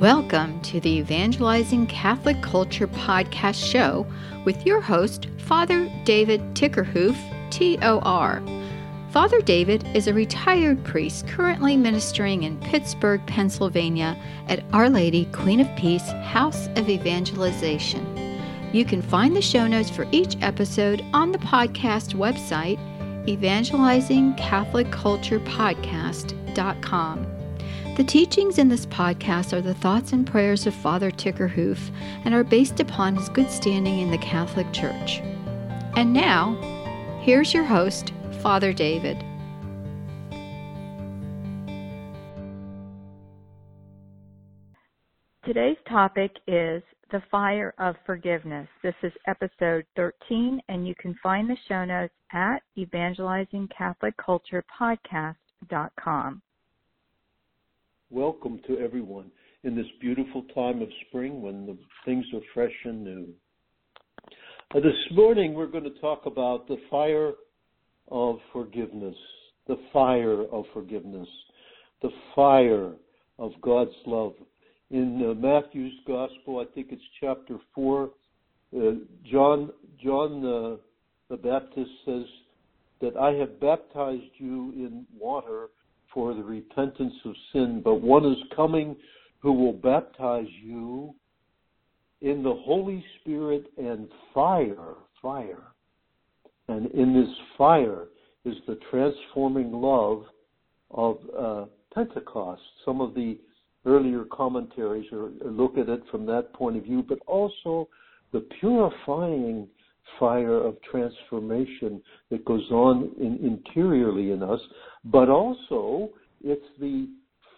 Welcome to the Evangelizing Catholic Culture podcast show with your host, Father David Tickerhoof, TOR. Father David is a retired priest currently ministering in Pittsburgh, Pennsylvania at Our Lady Queen of Peace House of Evangelization. You can find the show notes for each episode on the podcast website, evangelizingcatholicculturepodcast.com. The teachings in this podcast are the thoughts and prayers of Father Tickerhoof and are based upon his good standing in the Catholic Church. And now, here's your host, Father David. Today's topic is the fire of forgiveness. This is episode 13, and you can find the show notes at evangelizingcatholicculturepodcast.com welcome to everyone in this beautiful time of spring when the things are fresh and new. Uh, this morning we're going to talk about the fire of forgiveness, the fire of forgiveness, the fire of God's love. In uh, Matthew's Gospel, I think it's chapter four, uh, John John uh, the Baptist says that I have baptized you in water for the repentance of sin, but one is coming who will baptize you in the Holy Spirit and fire, fire. And in this fire is the transforming love of uh, Pentecost. Some of the earlier commentaries look at it from that point of view, but also the purifying fire of transformation that goes on in, interiorly in us, but also it's the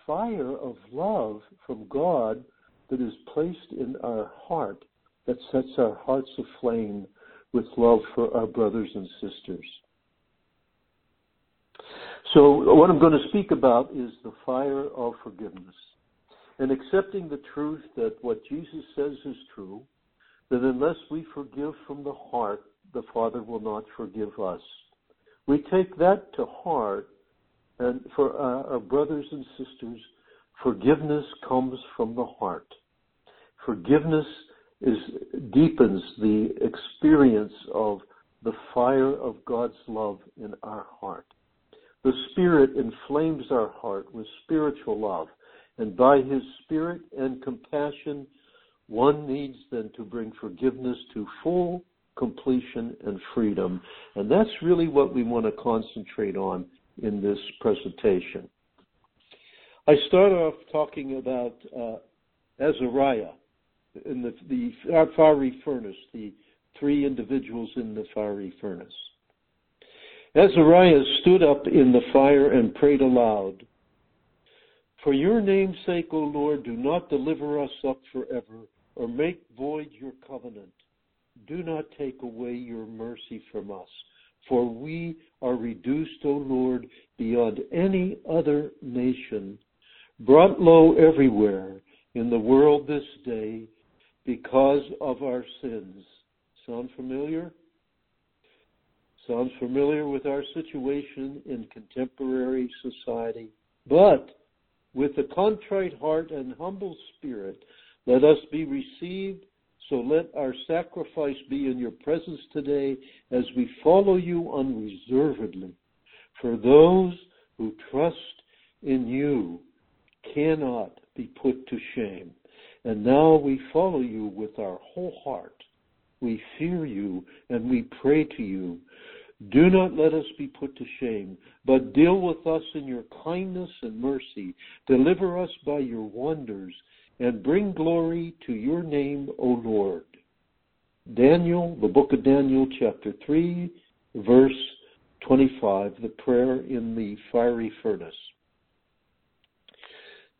fire of love from God that is placed in our heart that sets our hearts aflame with love for our brothers and sisters. So, what I'm going to speak about is the fire of forgiveness and accepting the truth that what Jesus says is true that unless we forgive from the heart, the Father will not forgive us. We take that to heart, and for our, our brothers and sisters, forgiveness comes from the heart. Forgiveness is deepens the experience of the fire of God's love in our heart. The Spirit inflames our heart with spiritual love, and by His Spirit and compassion, one needs then to bring forgiveness to full completion and freedom. And that's really what we want to concentrate on in this presentation. I start off talking about uh, Azariah in the, the fiery furnace, the three individuals in the fiery furnace. Azariah stood up in the fire and prayed aloud. For your name's sake, O Lord, do not deliver us up forever or make void your covenant. Do not take away your mercy from us, for we are reduced, O Lord, beyond any other nation, brought low everywhere in the world this day because of our sins. Sound familiar? Sounds familiar with our situation in contemporary society. But with a contrite heart and humble spirit, let us be received, so let our sacrifice be in your presence today as we follow you unreservedly. For those who trust in you cannot be put to shame. And now we follow you with our whole heart. We fear you and we pray to you. Do not let us be put to shame, but deal with us in your kindness and mercy. Deliver us by your wonders and bring glory to your name, O Lord. Daniel, the book of Daniel, chapter 3, verse 25, the prayer in the fiery furnace.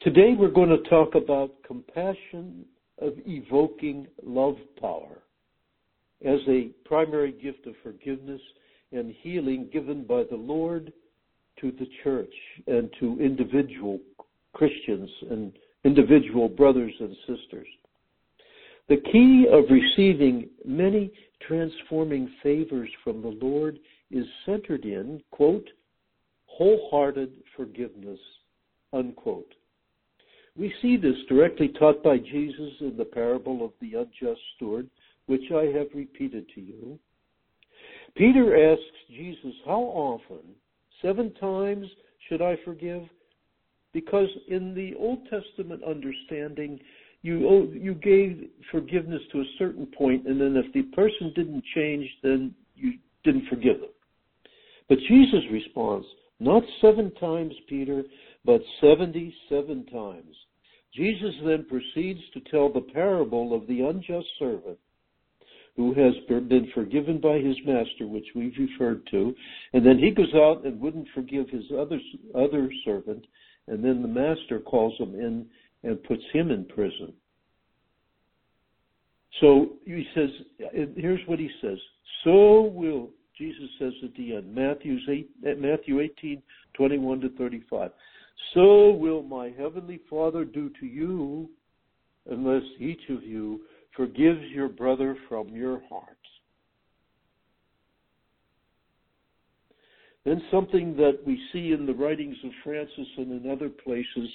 Today we're going to talk about compassion of evoking love power as a primary gift of forgiveness and healing given by the Lord to the church and to individual Christians and individual brothers and sisters. The key of receiving many transforming favors from the Lord is centered in, quote, wholehearted forgiveness, unquote. We see this directly taught by Jesus in the parable of the unjust steward, which I have repeated to you. Peter asks Jesus, How often? Seven times should I forgive? Because in the Old Testament understanding, you you gave forgiveness to a certain point, and then if the person didn't change, then you didn't forgive them. But Jesus responds, not seven times, Peter, but seventy-seven times. Jesus then proceeds to tell the parable of the unjust servant who has been forgiven by his master, which we've referred to, and then he goes out and wouldn't forgive his other other servant, and then the master calls him in and puts him in prison. So he says, here's what he says: So will Jesus says at the end, Matthew's eight, Matthew 18, 21 to 35. So will my heavenly Father do to you, unless each of you forgives your brother from your heart. Then something that we see in the writings of Francis and in other places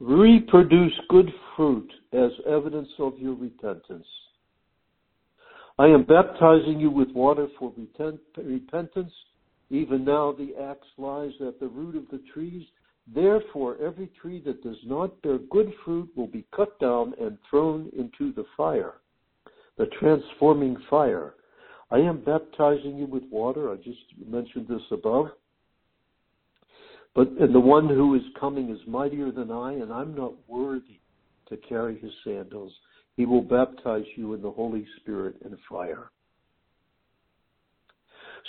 reproduce good fruit as evidence of your repentance. I am baptizing you with water for repentance. Even now the axe lies at the root of the trees. Therefore, every tree that does not bear good fruit will be cut down and thrown into the fire, the transforming fire. I am baptizing you with water. I just mentioned this above. But and the one who is coming is mightier than I, and I'm not worthy to carry his sandals. He will baptize you in the Holy Spirit and fire.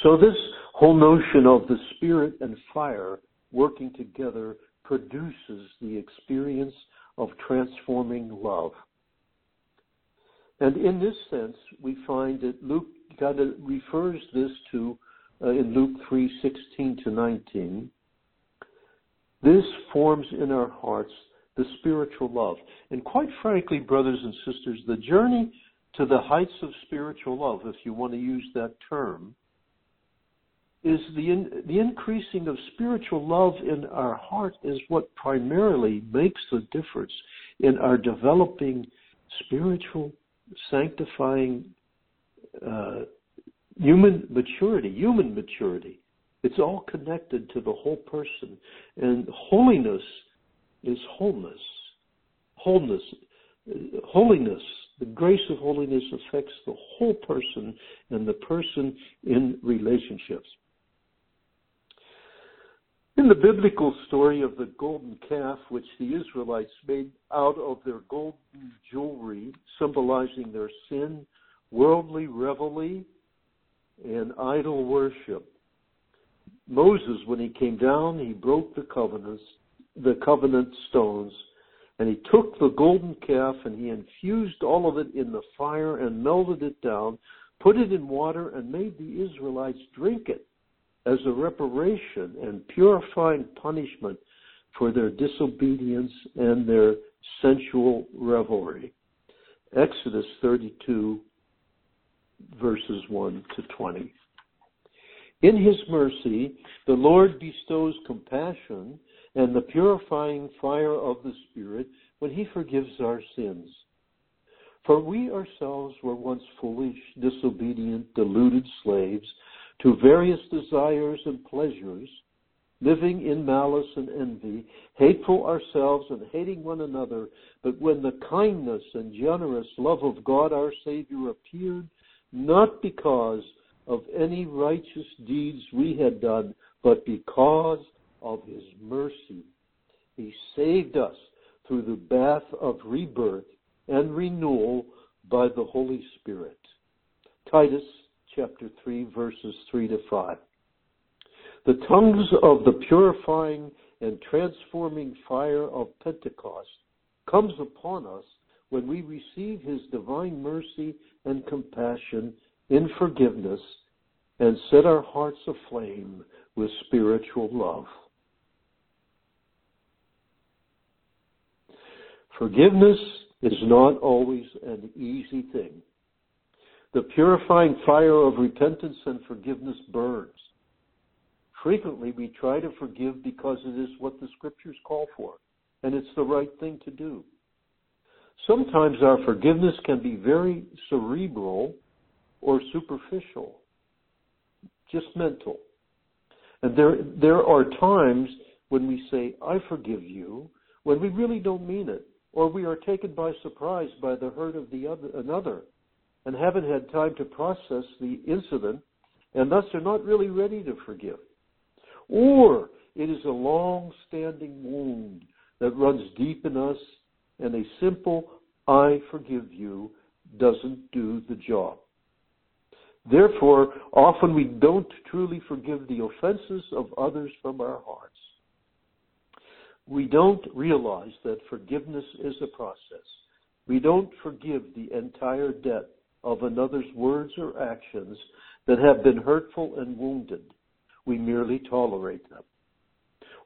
So this whole notion of the Spirit and fire working together produces the experience of transforming love. And in this sense, we find that Luke of refers this to uh, in Luke 3:16 to 19. This forms in our hearts the spiritual love. And quite frankly, brothers and sisters, the journey to the heights of spiritual love, if you want to use that term, is the in, the increasing of spiritual love in our heart is what primarily makes the difference in our developing spiritual sanctifying uh, human maturity, human maturity. It's all connected to the whole person, and holiness is wholeness. Wholeness, holiness, the grace of holiness affects the whole person and the person in relationships. In the biblical story of the golden calf, which the Israelites made out of their golden jewelry, symbolizing their sin, worldly revelry, and idol worship, Moses, when he came down, he broke the covenants, the covenant stones, and he took the golden calf and he infused all of it in the fire and melted it down, put it in water, and made the Israelites drink it as a reparation and purifying punishment for their disobedience and their sensual revelry. Exodus 32, verses 1 to 20. In his mercy, the Lord bestows compassion and the purifying fire of the Spirit when he forgives our sins. For we ourselves were once foolish, disobedient, deluded slaves to various desires and pleasures, living in malice and envy, hateful ourselves and hating one another. But when the kindness and generous love of God our Savior appeared, not because of any righteous deeds we had done, but because of His mercy, He saved us through the bath of rebirth and renewal by the Holy Spirit. Titus chapter 3, verses 3 to 5. The tongues of the purifying and transforming fire of Pentecost comes upon us when we receive His divine mercy and compassion in forgiveness and set our hearts aflame with spiritual love. Forgiveness is not always an easy thing. The purifying fire of repentance and forgiveness burns. Frequently, we try to forgive because it is what the scriptures call for. and it's the right thing to do. Sometimes our forgiveness can be very cerebral or superficial, just mental. And there, there are times when we say, I forgive you, when we really don't mean it, or we are taken by surprise by the hurt of the other, another and haven't had time to process the incident and thus are not really ready to forgive. Or it is a long standing wound that runs deep in us and a simple I forgive you doesn't do the job. Therefore, often we don't truly forgive the offenses of others from our hearts. We don't realize that forgiveness is a process. We don't forgive the entire debt of another's words or actions that have been hurtful and wounded. We merely tolerate them.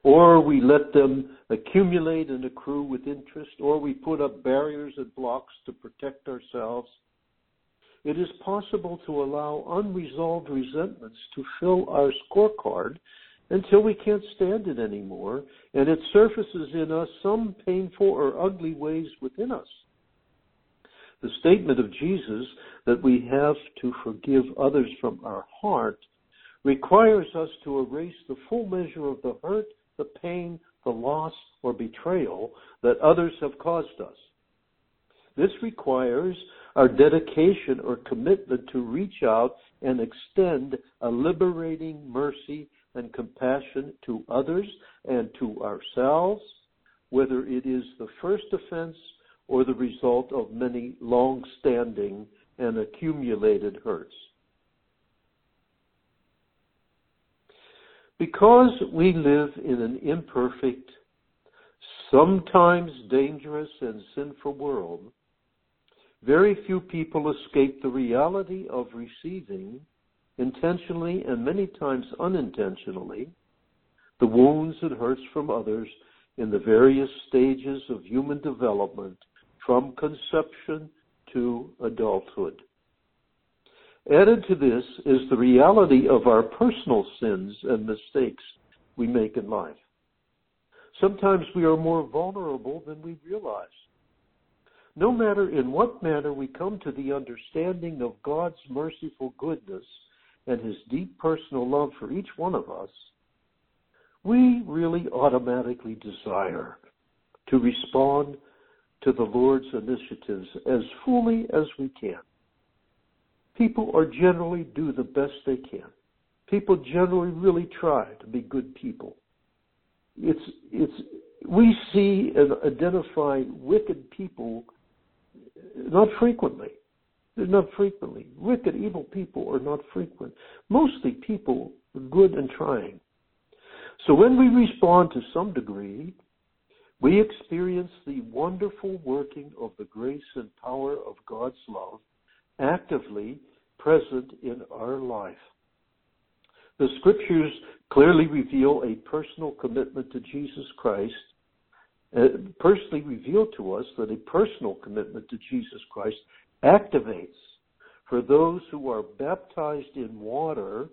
Or we let them accumulate and accrue with interest, or we put up barriers and blocks to protect ourselves. It is possible to allow unresolved resentments to fill our scorecard until we can't stand it anymore, and it surfaces in us some painful or ugly ways within us. The statement of Jesus that we have to forgive others from our heart requires us to erase the full measure of the hurt, the pain, the loss, or betrayal that others have caused us. This requires our dedication or commitment to reach out and extend a liberating mercy and compassion to others and to ourselves, whether it is the first offense or the result of many long standing and accumulated hurts. Because we live in an imperfect, sometimes dangerous and sinful world, very few people escape the reality of receiving intentionally and many times unintentionally, the wounds and hurts from others in the various stages of human development from conception to adulthood. Added to this is the reality of our personal sins and mistakes we make in life. Sometimes we are more vulnerable than we realize. No matter in what manner we come to the understanding of God's merciful goodness and his deep personal love for each one of us, we really automatically desire to respond to the Lord's initiatives as fully as we can. People are generally do the best they can. People generally really try to be good people. It's it's we see and identify wicked people not frequently. They're not frequently. Wicked, evil people are not frequent. Mostly people are good and trying. So when we respond to some degree, we experience the wonderful working of the grace and power of God's love actively present in our life. The scriptures clearly reveal a personal commitment to Jesus Christ uh, personally reveal to us that a personal commitment to Jesus Christ activates for those who are baptized in water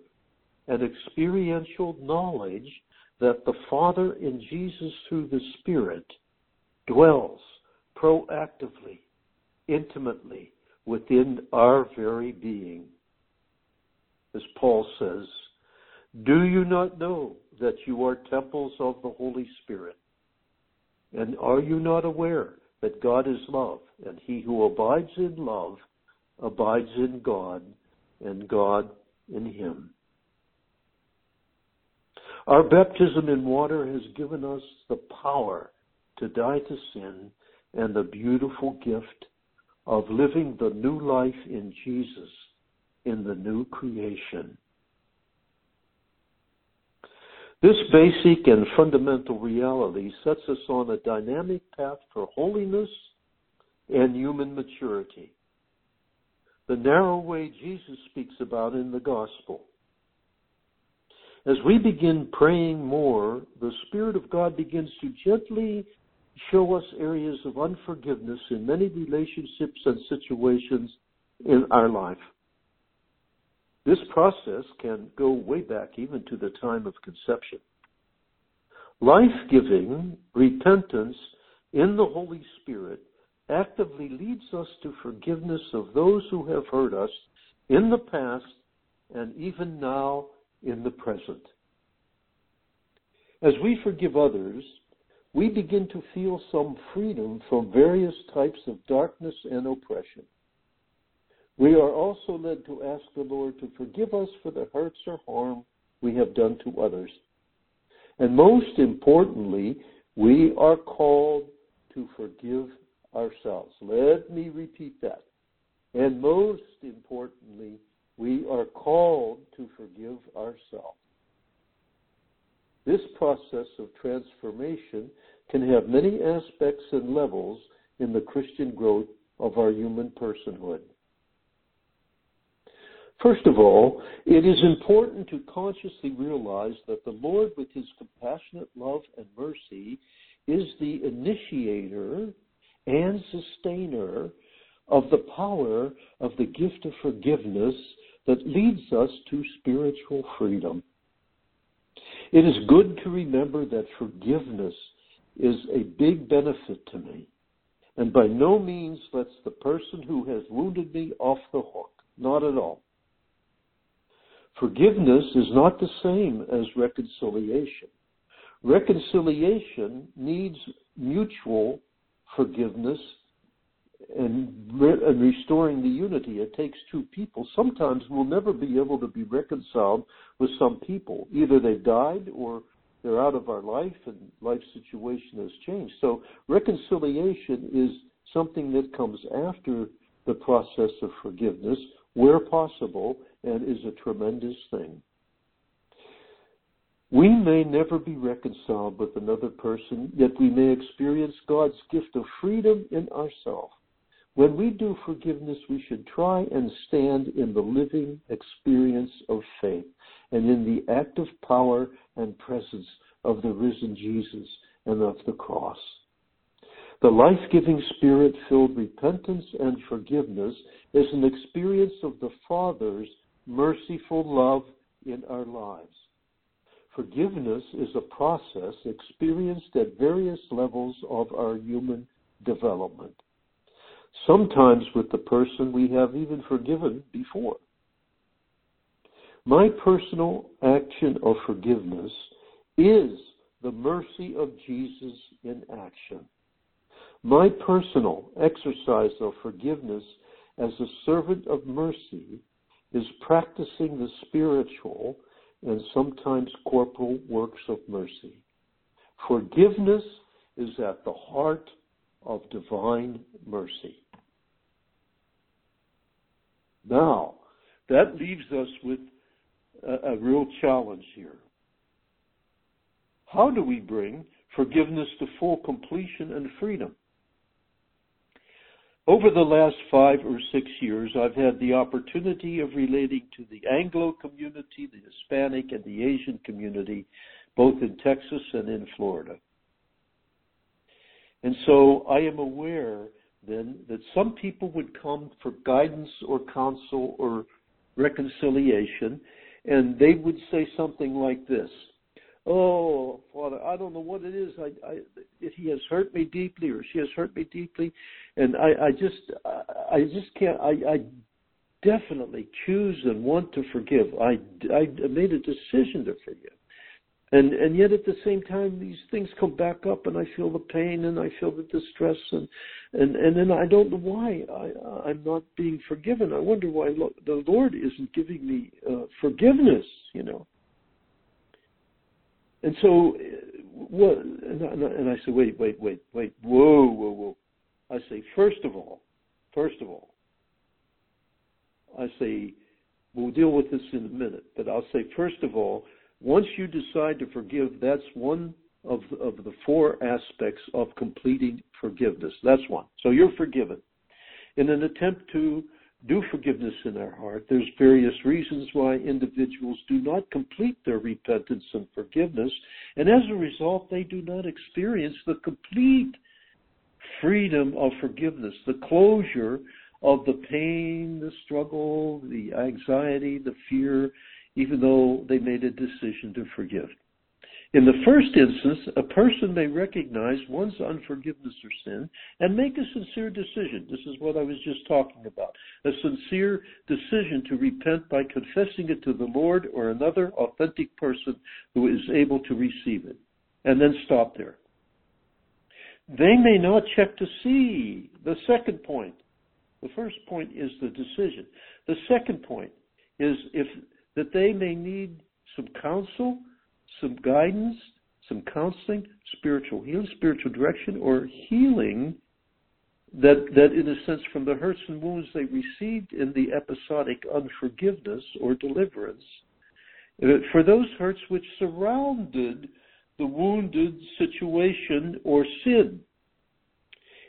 an experiential knowledge that the Father in Jesus through the Spirit dwells proactively, intimately within our very being. As Paul says, do you not know that you are temples of the Holy Spirit? And are you not aware that God is love, and he who abides in love abides in God, and God in him? Our baptism in water has given us the power to die to sin and the beautiful gift of living the new life in Jesus in the new creation. This basic and fundamental reality sets us on a dynamic path for holiness and human maturity. The narrow way Jesus speaks about in the gospel. As we begin praying more, the Spirit of God begins to gently show us areas of unforgiveness in many relationships and situations in our life. This process can go way back even to the time of conception. Life giving repentance in the Holy Spirit actively leads us to forgiveness of those who have hurt us in the past and even now in the present. As we forgive others, we begin to feel some freedom from various types of darkness and oppression. We are also led to ask the Lord to forgive us for the hurts or harm we have done to others. And most importantly, we are called to forgive ourselves. Let me repeat that. And most importantly, we are called to forgive ourselves. This process of transformation can have many aspects and levels in the Christian growth of our human personhood. First of all, it is important to consciously realize that the Lord, with his compassionate love and mercy, is the initiator and sustainer of the power of the gift of forgiveness that leads us to spiritual freedom. It is good to remember that forgiveness is a big benefit to me and by no means lets the person who has wounded me off the hook. Not at all. Forgiveness is not the same as reconciliation. Reconciliation needs mutual forgiveness and, re- and restoring the unity. It takes two people. Sometimes we'll never be able to be reconciled with some people. Either they've died or they're out of our life and life situation has changed. So reconciliation is something that comes after the process of forgiveness where possible and is a tremendous thing. We may never be reconciled with another person, yet we may experience God's gift of freedom in ourselves. When we do forgiveness, we should try and stand in the living experience of faith and in the active power and presence of the risen Jesus and of the cross. The life giving spirit filled repentance and forgiveness is an experience of the Father's merciful love in our lives. Forgiveness is a process experienced at various levels of our human development. Sometimes with the person we have even forgiven before. My personal action of forgiveness is the mercy of Jesus in action. My personal exercise of forgiveness as a servant of mercy is practicing the spiritual and sometimes corporal works of mercy. Forgiveness is at the heart of divine mercy. Now, that leaves us with a, a, real challenge here. How do we bring forgiveness to full completion and freedom? Over the last five or six years, I've had the opportunity of relating to the Anglo community, the Hispanic, and the Asian community, both in Texas and in Florida. And so I am aware then that some people would come for guidance or counsel or reconciliation, and they would say something like this Oh, Father, I don't know what it is. I, I, if he has hurt me deeply, or she has hurt me deeply, and I, I just, I, I just can't. I, I definitely choose and want to forgive. I, I made a decision to forgive, and and yet at the same time, these things come back up, and I feel the pain, and I feel the distress, and and and then I don't know why I, I'm not being forgiven. I wonder why the Lord isn't giving me uh, forgiveness. You know and so, what? And I say, wait, wait, wait, wait, whoa, whoa, whoa. I say, first of all, first of all, I say, we'll deal with this in a minute, but I'll say, first of all, once you decide to forgive, that's one of, of the four aspects of completing forgiveness. That's one. So you're forgiven. In an attempt to do forgiveness in our heart, there's various reasons why individuals do not complete their repentance and forgiveness, and as a result, they do not experience the complete freedom of forgiveness, the closure of the pain, the struggle, the anxiety, the fear, even though they made a decision to forgive. In the first instance, a person may recognize one's unforgiveness or sin and make a sincere decision. This is what I was just talking about. A sincere decision to repent by confessing it to the Lord or another authentic person who is able to receive it. And then stop there. They may not check to see the second point. The first point is the decision. The second point is if that they may need some counsel some guidance, some counseling, spiritual healing, spiritual direction, or healing that, that in a sense from the hurts and wounds they received in the episodic unforgiveness or deliverance, for those hurts which surrounded the wounded situation or sin.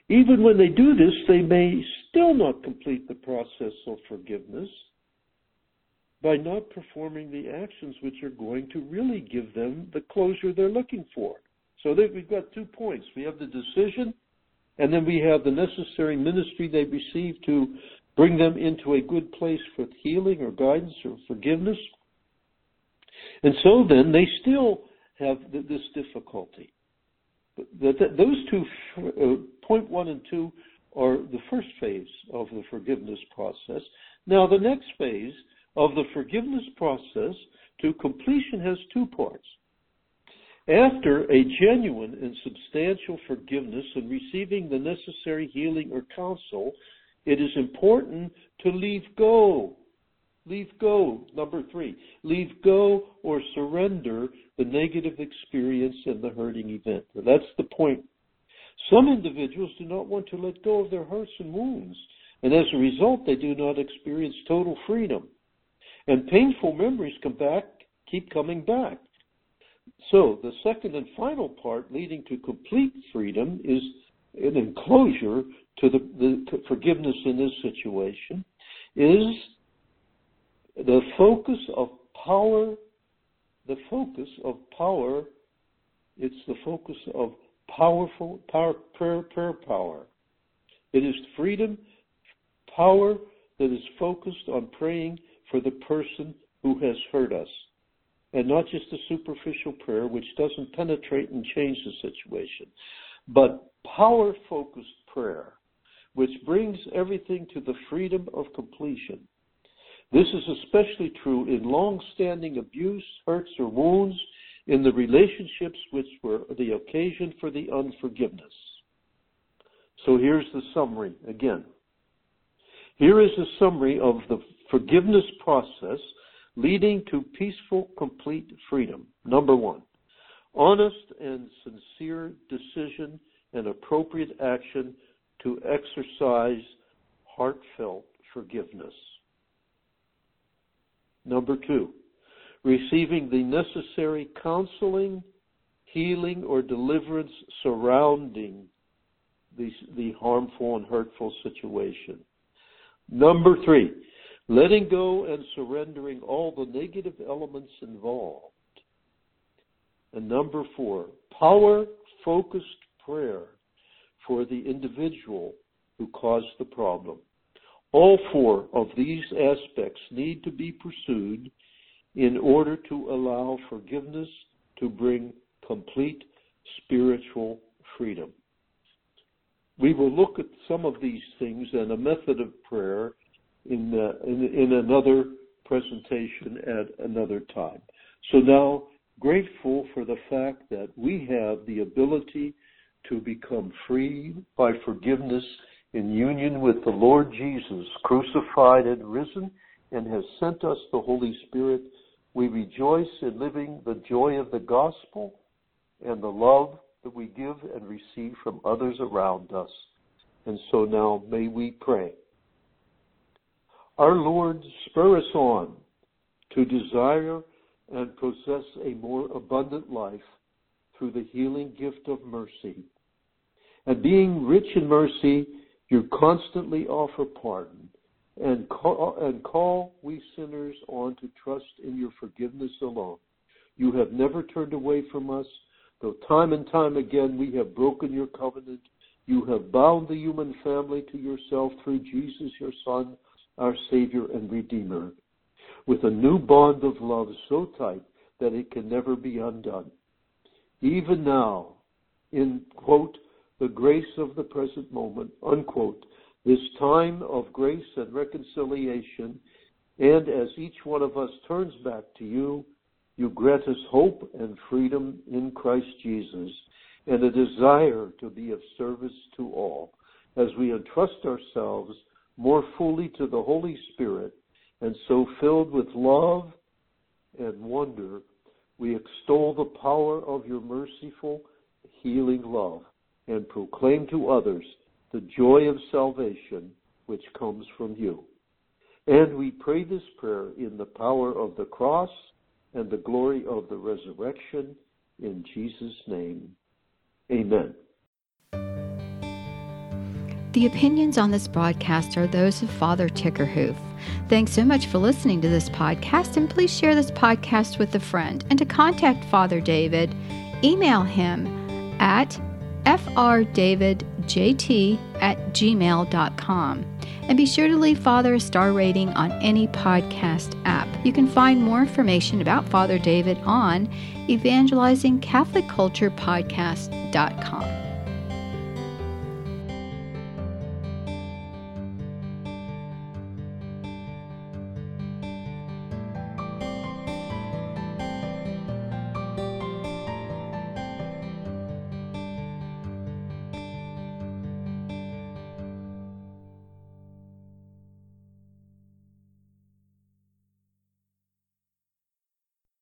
Even when they do this, they may still not complete the process of forgiveness by not performing the actions which are going to really give them the closure they're looking for. So that we've got two points. We have the decision, and then we have the necessary ministry they receive to bring them into a good place for healing or guidance or forgiveness. And so then they still have this difficulty. Those two, uh, point one and two, are the first phase of the forgiveness process. Now, the next phase of the forgiveness process to completion has two parts. After a genuine and substantial forgiveness and receiving the necessary healing or counsel, it is important to leave go. Leave go. Number three, leave go or surrender the negative experience and the hurting event. That's the point. Some individuals do not want to let go of their hurts and wounds, and as a result, they do not experience total freedom. And painful memories come back, keep coming back. So the second and final part leading to complete freedom is an enclosure to the, the forgiveness in this situation is the focus of power, the focus of power, it's the focus of powerful power, prayer, prayer power. It is freedom, power that is focused on praying for the person who has hurt us. And not just a superficial prayer, which doesn't penetrate and change the situation, but power focused prayer, which brings everything to the freedom of completion. This is especially true in long standing abuse, hurts, or wounds in the relationships which were the occasion for the unforgiveness. So here's the summary again. Here is a summary of the forgiveness process leading to peaceful, complete freedom. Number one, honest and sincere decision and appropriate action to exercise heartfelt forgiveness. Number two, receiving the necessary counseling, healing, or deliverance surrounding the, the harmful and hurtful situation. Number three, letting go and surrendering all the negative elements involved. And number four, power focused prayer for the individual who caused the problem. All four of these aspects need to be pursued in order to allow forgiveness to bring complete spiritual freedom. We will look at some of these things and a method of prayer in, uh, in, in another presentation at another time. So now, grateful for the fact that we have the ability to become free by forgiveness in union with the Lord Jesus, crucified and risen, and has sent us the Holy Spirit. We rejoice in living the joy of the gospel and the love that we give and receive from others around us. And so now may we pray. Our Lord, spur us on to desire and possess a more abundant life through the healing gift of mercy. And being rich in mercy, you constantly offer pardon and call, and call we sinners on to trust in your forgiveness alone. You have never turned away from us, though time and time again we have broken your covenant. You have bound the human family to yourself through Jesus, your Son, our Savior and Redeemer, with a new bond of love so tight that it can never be undone. even now, in quote, the grace of the present moment, unquote, this time of grace and reconciliation, and as each one of us turns back to you, you grant us hope and freedom in Christ Jesus and a desire to be of service to all as we entrust ourselves more fully to the Holy Spirit and so filled with love and wonder, we extol the power of your merciful, healing love and proclaim to others the joy of salvation which comes from you. And we pray this prayer in the power of the cross and the glory of the resurrection in Jesus' name. Amen. The opinions on this broadcast are those of Father Tickerhoof. Thanks so much for listening to this podcast, and please share this podcast with a friend. And to contact Father David, email him at frdavidjt at gmail.com. And be sure to leave Father a star rating on any podcast app. You can find more information about Father David on evangelizingcatholicculturepodcast.com.